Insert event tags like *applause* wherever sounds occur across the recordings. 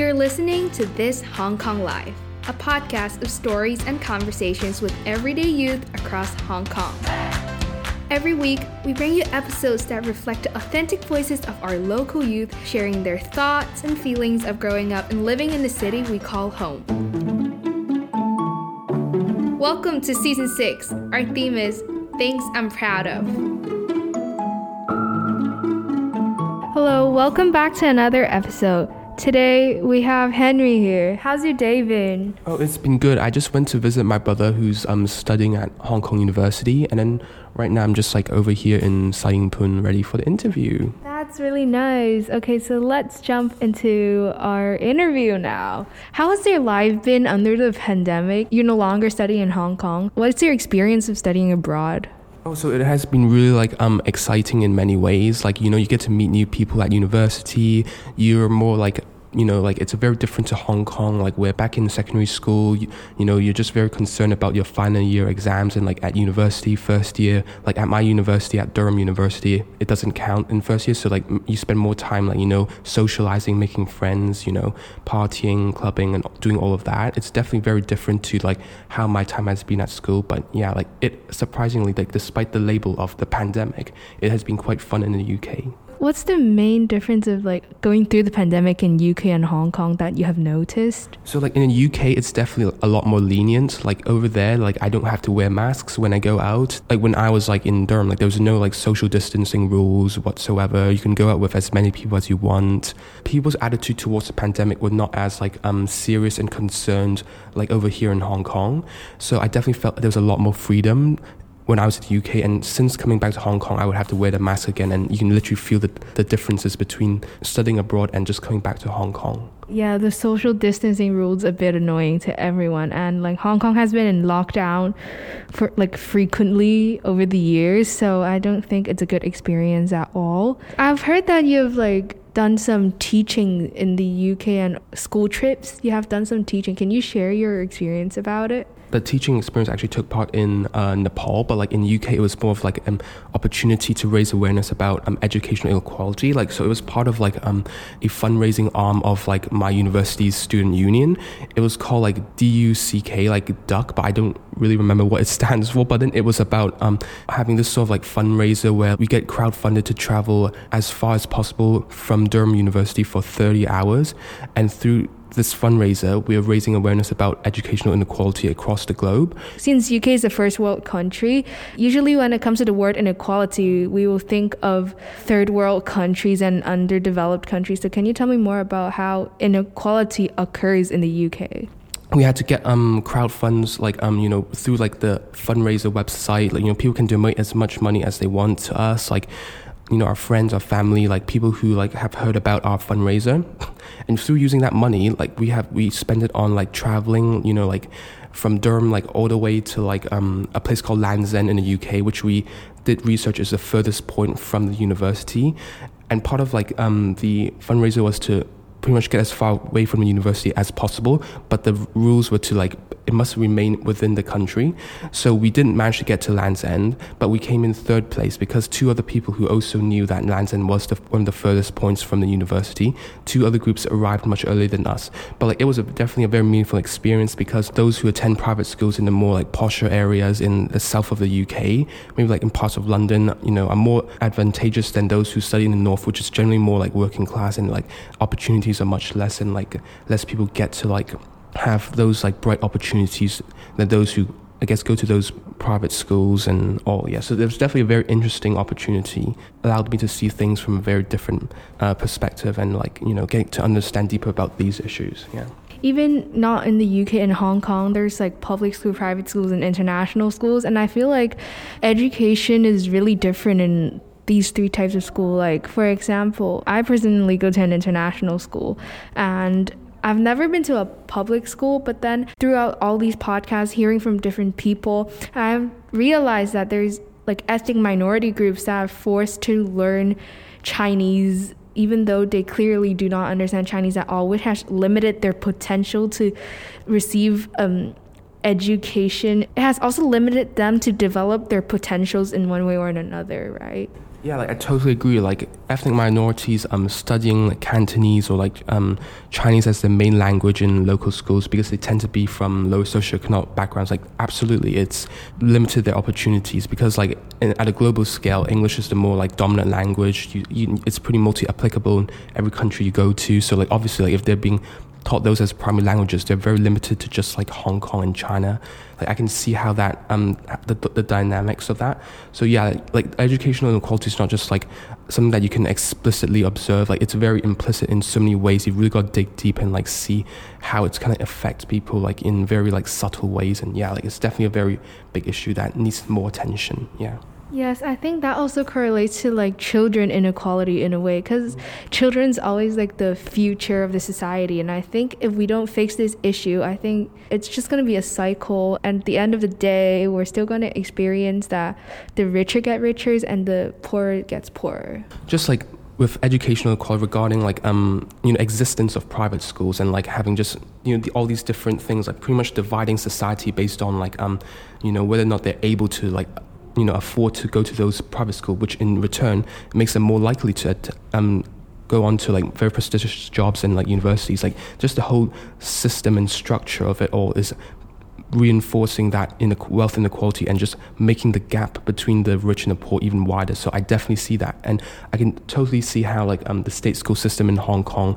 You're listening to This Hong Kong Life, a podcast of stories and conversations with everyday youth across Hong Kong. Every week, we bring you episodes that reflect the authentic voices of our local youth, sharing their thoughts and feelings of growing up and living in the city we call home. Welcome to season 6. Our theme is Things I'm Proud of. Hello, welcome back to another episode. Today we have Henry here. How's your day been? Oh, it's been good. I just went to visit my brother who's um studying at Hong Kong University, and then right now I'm just like over here in Sai Ying Pun ready for the interview. That's really nice. Okay, so let's jump into our interview now. How has your life been under the pandemic? You're no longer studying in Hong Kong. What's your experience of studying abroad? Oh, so it has been really like um exciting in many ways. Like you know, you get to meet new people at university. You're more like you know, like it's very different to Hong Kong. Like we're back in secondary school, you, you, know, you're just very concerned about your final year exams and like at university, first year, like at my university, at Durham University, it doesn't count in first year. So like you spend more time like, you know, socializing, making friends, you know, partying, clubbing and doing all of that. It's definitely very different to like how my time has been at school. But yeah, like it surprisingly, like despite the label of the pandemic, it has been quite fun in the UK. What's the main difference of like going through the pandemic in UK and Hong Kong that you have noticed? So like in the UK, it's definitely a lot more lenient. Like over there, like I don't have to wear masks when I go out. Like when I was like in Durham, like there was no like social distancing rules whatsoever. You can go out with as many people as you want. People's attitude towards the pandemic were not as like um serious and concerned like over here in Hong Kong. So I definitely felt there was a lot more freedom when I was in the UK. And since coming back to Hong Kong, I would have to wear the mask again. And you can literally feel the, the differences between studying abroad and just coming back to Hong Kong. Yeah, the social distancing rules a bit annoying to everyone. And like Hong Kong has been in lockdown for like frequently over the years. So I don't think it's a good experience at all. I've heard that you've like done some teaching in the UK and school trips. You have done some teaching. Can you share your experience about it? The teaching experience actually took part in uh, Nepal, but like in the UK, it was more of like an opportunity to raise awareness about um, educational inequality. Like, so it was part of like um, a fundraising arm of like my university's student union. It was called like DUCK, like Duck, but I don't really remember what it *laughs* stands for. But then it was about um, having this sort of like fundraiser where we get crowdfunded to travel as far as possible from Durham University for 30 hours, and through this fundraiser, we are raising awareness about educational inequality across the globe. Since UK is a first world country, usually when it comes to the word inequality, we will think of third world countries and underdeveloped countries. So, can you tell me more about how inequality occurs in the UK? we had to get um crowd funds like um you know through like the fundraiser website like you know people can donate as much money as they want to us like you know our friends our family like people who like have heard about our fundraiser. *laughs* And through using that money like we have we spend it on like traveling you know like from Durham like all the way to like um, a place called Land's End in the UK which we did research is the furthest point from the university. And part of like um, the fundraiser was to pretty much get as far away from the university as possible but the rules were to like it must remain within the country. So we didn't manage to get to Land's End, but we came in third place because two other people who also knew that Land's End was the, one of the furthest points from the university, two other groups arrived much earlier than us. But like it was a, definitely a very meaningful experience because those who attend private schools in the more like posher areas in the south of the UK, maybe like in parts of London, you know, are more advantageous than those who study in the north, which is generally more like working class and like opportunities are much less and like less people get to like have those like bright opportunities than those who I guess go to those private schools and all. Yeah, so there's definitely a very interesting opportunity. Allowed me to see things from a very different uh, perspective and like you know getting to understand deeper about these issues. Yeah. Even not in the UK and Hong Kong, there's like public school, private schools, and international schools, and I feel like education is really different in these three types of school. Like for example, I personally go to an international school, and I've never been to a public school, but then throughout all these podcasts, hearing from different people, I've realized that there's like ethnic minority groups that are forced to learn Chinese even though they clearly do not understand Chinese at all, which has limited their potential to receive um, education. It has also limited them to develop their potentials in one way or in another, right? Yeah, like I totally agree. Like ethnic minorities um studying like Cantonese or like um Chinese as their main language in local schools because they tend to be from low socioeconomic backgrounds. Like absolutely, it's limited their opportunities because like in, at a global scale, English is the more like dominant language. You, you, it's pretty multi applicable in every country you go to. So like obviously, like if they're being taught those as primary languages, they're very limited to just like Hong Kong and China. Like I can see how that um the the dynamics of that. So yeah, like educational inequality is not just like something that you can explicitly observe. Like it's very implicit in so many ways. You really got to dig deep and like see how it's kind of affects people like in very like subtle ways. And yeah, like it's definitely a very big issue that needs more attention. Yeah. Yes, I think that also correlates to like children inequality in a way because children's always like the future of the society. And I think if we don't fix this issue, I think it's just going to be a cycle. And at the end of the day, we're still going to experience that the richer get richer and the poorer gets poorer. Just like with educational equality regarding like um you know existence of private schools and like having just you know the, all these different things like pretty much dividing society based on like um you know whether or not they're able to like you know afford to go to those private schools, which in return makes them more likely to um, go on to like very prestigious jobs and like universities. Like just the whole system and structure of it all is reinforcing that in wealth inequality and just making the gap between the rich and the poor even wider. So I definitely see that, and I can totally see how like um, the state school system in Hong Kong,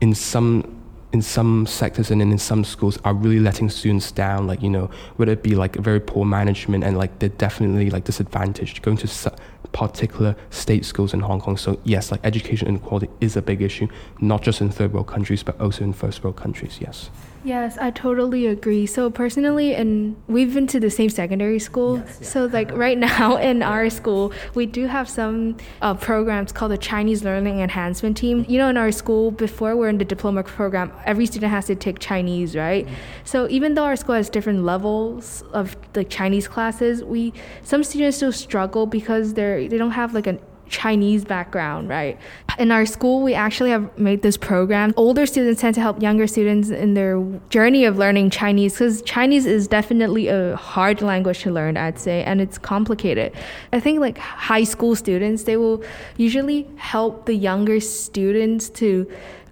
in some in some sectors and in some schools are really letting students down like you know whether it be like very poor management and like they're definitely like disadvantaged. Going to particular state schools in hong kong so yes like education inequality is a big issue not just in third world countries but also in first world countries yes Yes, I totally agree. So personally, and we've been to the same secondary school. Yes, yeah. So like *laughs* right now in our school, we do have some uh, programs called the Chinese Learning Enhancement Team. You know, in our school, before we're in the diploma program, every student has to take Chinese, right? Mm-hmm. So even though our school has different levels of the Chinese classes, we some students still struggle because they're they don't have like an Chinese background, right? In our school, we actually have made this program. Older students tend to help younger students in their journey of learning Chinese because Chinese is definitely a hard language to learn, I'd say, and it's complicated. I think like high school students, they will usually help the younger students to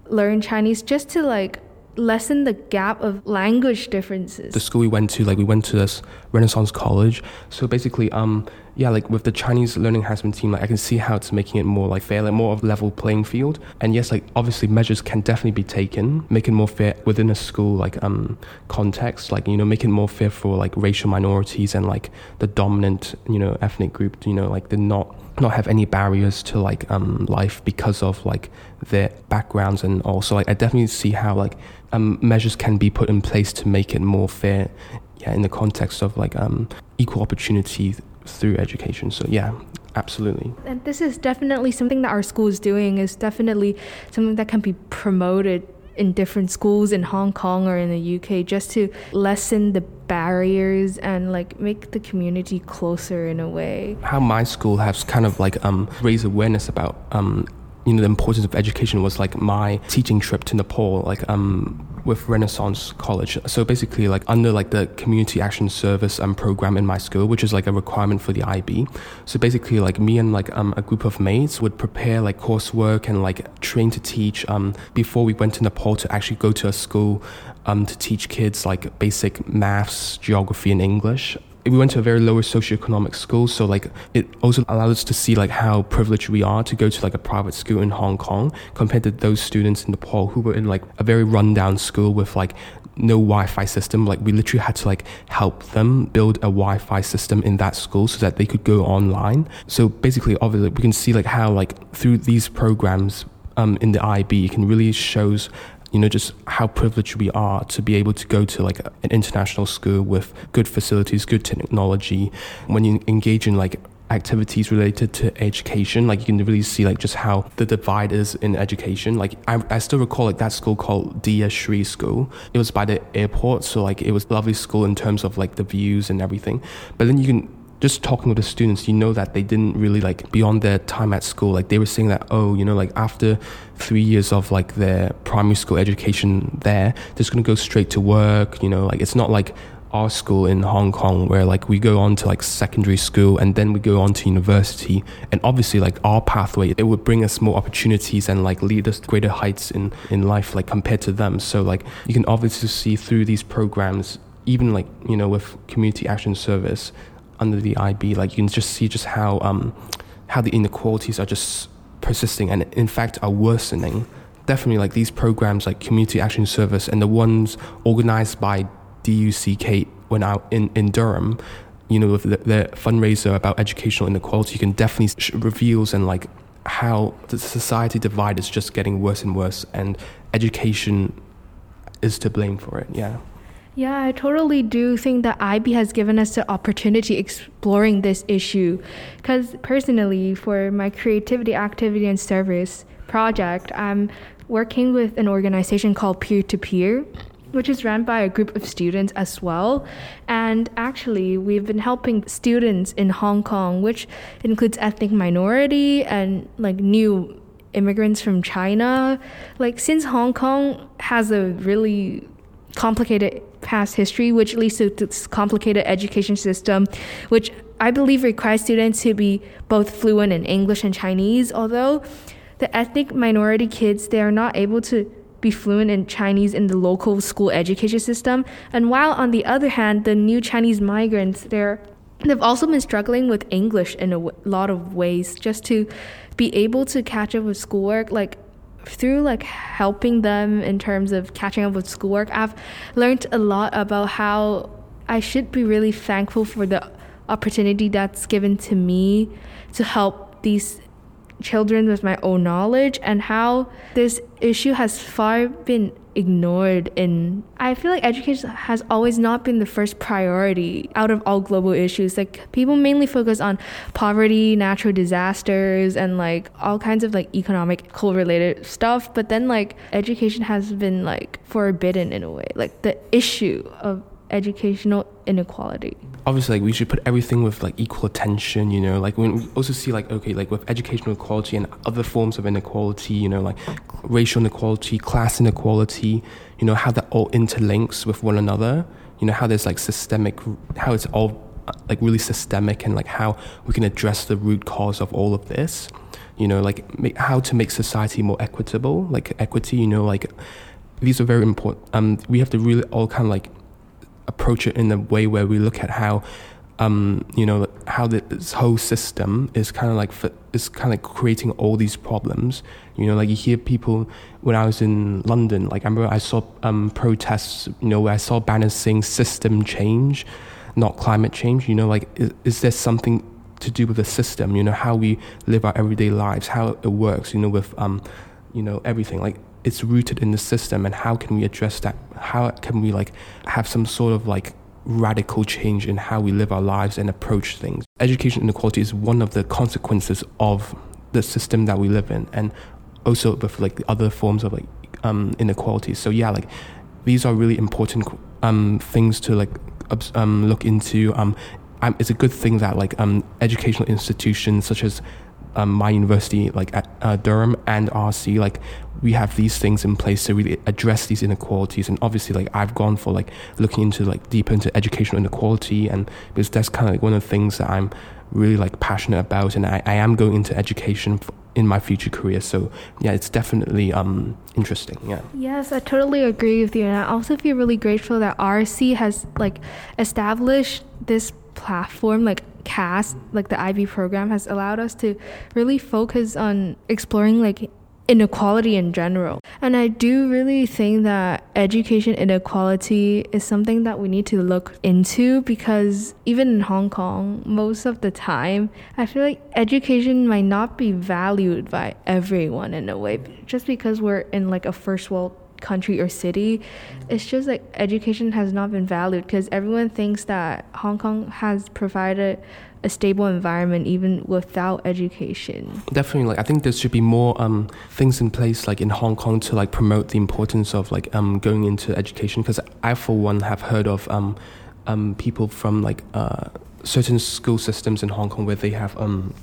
learn Chinese just to like lessen the gap of language differences. The school we went to, like we went to this Renaissance College. So basically, um, yeah, like with the Chinese learning enhancement team, like I can see how it's making it more like fair, like more of level playing field. And yes, like obviously measures can definitely be taken, make it more fair within a school like um context, like you know, make it more fair for like racial minorities and like the dominant you know ethnic group, you know, like they're not not have any barriers to like um life because of like their backgrounds and also like I definitely see how like um measures can be put in place to make it more fair yeah in the context of like um equal opportunity through education. So yeah, absolutely. And this is definitely something that our school is doing. Is definitely something that can be promoted in different schools in Hong Kong or in the UK just to lessen the barriers and like make the community closer in a way. How my school has kind of like um raised awareness about um you know the importance of education was like my teaching trip to Nepal like um with Renaissance College. So basically, like under like the community action service um, program in my school, which is like a requirement for the IB. So basically, like me and like um, a group of mates would prepare like coursework and like train to teach um, before we went to Nepal to actually go to a school um, to teach kids like basic maths, geography, and English we went to a very lower socioeconomic school, so like it also allowed us to see like how privileged we are to go to like a private school in Hong Kong compared to those students in Nepal who were in like a very rundown school with like no Wi-Fi system. Like we literally had to like help them build a Wi-Fi system in that school so that they could go online. So basically, obviously, we can see like how like through these programs um, in the IB, it can really shows you know, just how privileged we are to be able to go to like an international school with good facilities, good technology. When you engage in like activities related to education, like you can really see like just how the divide is in education. Like I, I still recall like that school called Dia Shri School. It was by the airport, so like it was lovely school in terms of like the views and everything. But then you can just talking with the students, you know that they didn't really like beyond their time at school. Like they were saying that, oh, you know, like after three years of like their primary school education there, they're just gonna go straight to work. You know, like it's not like our school in Hong Kong, where like we go on to like secondary school and then we go on to university, and obviously like our pathway, it would bring us more opportunities and like lead us to greater heights in in life, like compared to them. So like you can obviously see through these programs, even like you know with community action service under the IB, like you can just see just how um how the inequalities are just persisting and in fact are worsening definitely like these programs like community action service and the ones organized by DUCK when out in, in Durham, you know, with the, fundraiser about educational inequality, you can definitely sh- reveals and like how the society divide is just getting worse and worse, and education is to blame for it. Yeah. Yeah, I totally do think that IB has given us the opportunity exploring this issue. Because personally, for my creativity, activity, and service project, I'm working with an organization called Peer to Peer which is run by a group of students as well. And actually, we've been helping students in Hong Kong, which includes ethnic minority and like new immigrants from China. Like, since Hong Kong has a really complicated past history, which leads to this complicated education system, which I believe requires students to be both fluent in English and Chinese, although the ethnic minority kids they are not able to be fluent in Chinese in the local school education system. And while on the other hand, the new Chinese migrants, they're they've also been struggling with English in a w- lot of ways just to be able to catch up with schoolwork like through like helping them in terms of catching up with schoolwork I've learned a lot about how I should be really thankful for the opportunity that's given to me to help these children with my own knowledge and how this issue has far been ignored. In I feel like education has always not been the first priority out of all global issues. Like people mainly focus on poverty natural disasters and like all kinds of like economic related stuff. But then like education has been like forbidden in a way. Like the issue of educational inequality obviously like we should put everything with like equal attention you know? Like when we also see like okay like with educational equality and other forms of inequality you know like racial inequality class inequality you know how that all interlinks with one another you know how there's like systemic how it's all like really systemic and like how we can address the root cause of all of this you know? Like make, how to make society more equitable like equity you know? Like these are very important um we have to really all kind of like approach it in a way where we look at how um, you know how this whole system is kind of like is kind of creating all these problems. You know, like you hear people when I was in London. Like I remember I saw um, protests. You know, where I saw banners saying "system change," not climate change. You know, like is, is there something to do with the system? You know, how we live our everyday lives, how it works. You know, with um, you know everything. Like it's rooted in the system and how can we address that? How can we like have some sort of like radical change in how we live our lives and approach things? Education inequality is one of the consequences of the system that we live in and also with like other forms of like um, inequality. So yeah like these are really important um, things to like um, look into. Um, it's a good thing that like um, educational institutions such as um, my university, like at uh, Durham and RC, like we have these things in place to really address these inequalities. And obviously, like I've gone for like looking into like deeper into educational inequality, and because that's kind of like one of the things that I'm really like passionate about, and I, I am going into education in my future career. So yeah, it's definitely um interesting. Yeah. Yes, I totally agree with you, and I also feel really grateful that RC has like established this platform like CAST like the IB program has allowed us to really focus on exploring like inequality in general. And I do really think that education inequality is something that we need to look into because even in Hong Kong, most of the time, I feel like education might not be valued by everyone in a way just because we're in like a first world country or city it's just like education has not been valued because everyone thinks that hong kong has provided a stable environment even without education. Definitely like i think there should be more um, things in place like in hong kong to like promote the importance of like um, going into education because i for one have heard of um, um, people from like uh, certain school systems in hong kong where they have um,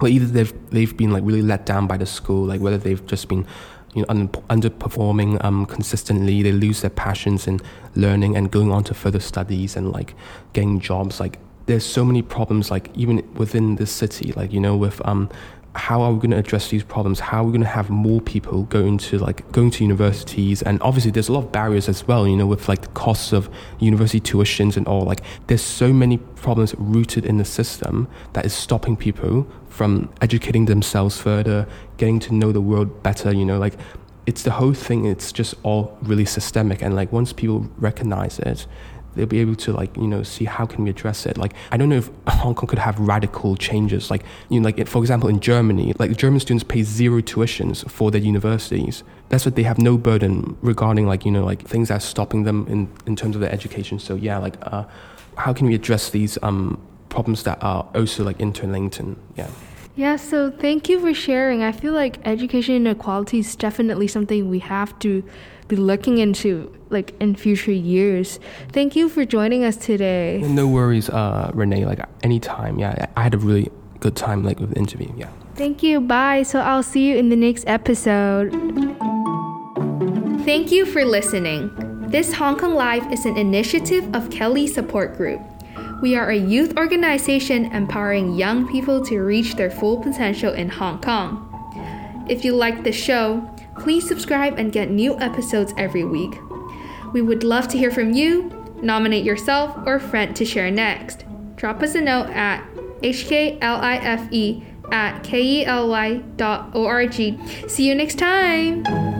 well either they've they've been like really let down by the school like whether they've just been you know un- underperforming um, consistently. They lose their passions in learning and going on to further studies and like getting jobs. Like there's so many problems like even within the city like you know with um how are we going to address these problems? How are we going to have more people going to like going to universities? And obviously, there's a lot of barriers as well. You know, with like the costs of university tuitions and all. Like, there's so many problems rooted in the system that is stopping people from educating themselves further, getting to know the world better. You know, like it's the whole thing. It's just all really systemic. And like once people recognize it, they'll be able to like you know see how can we address it like i don't know if *laughs* hong kong could have radical changes like you know like for example in germany like german students pay zero tuitions for their universities that's what they have no burden regarding like you know like things that are stopping them in in terms of their education so yeah like uh, how can we address these um problems that are also like interlinked and yeah yeah, so thank you for sharing. I feel like education inequality is definitely something we have to be looking into like in future years. Thank you for joining us today. No worries, uh, Renee. Like anytime. Yeah, I had a really good time like with the interview. Yeah. Thank you. Bye. So I'll see you in the next episode. Thank you for listening. This Hong Kong Life is an initiative of KELY Support Group. We are a youth organization empowering young people to reach their full potential in Hong Kong. If you like the show, Please subscribe and get new episodes every week. We would love to hear from you. Nominate yourself or friend to share next. Drop us a note at hklife at kely.org. See you next time!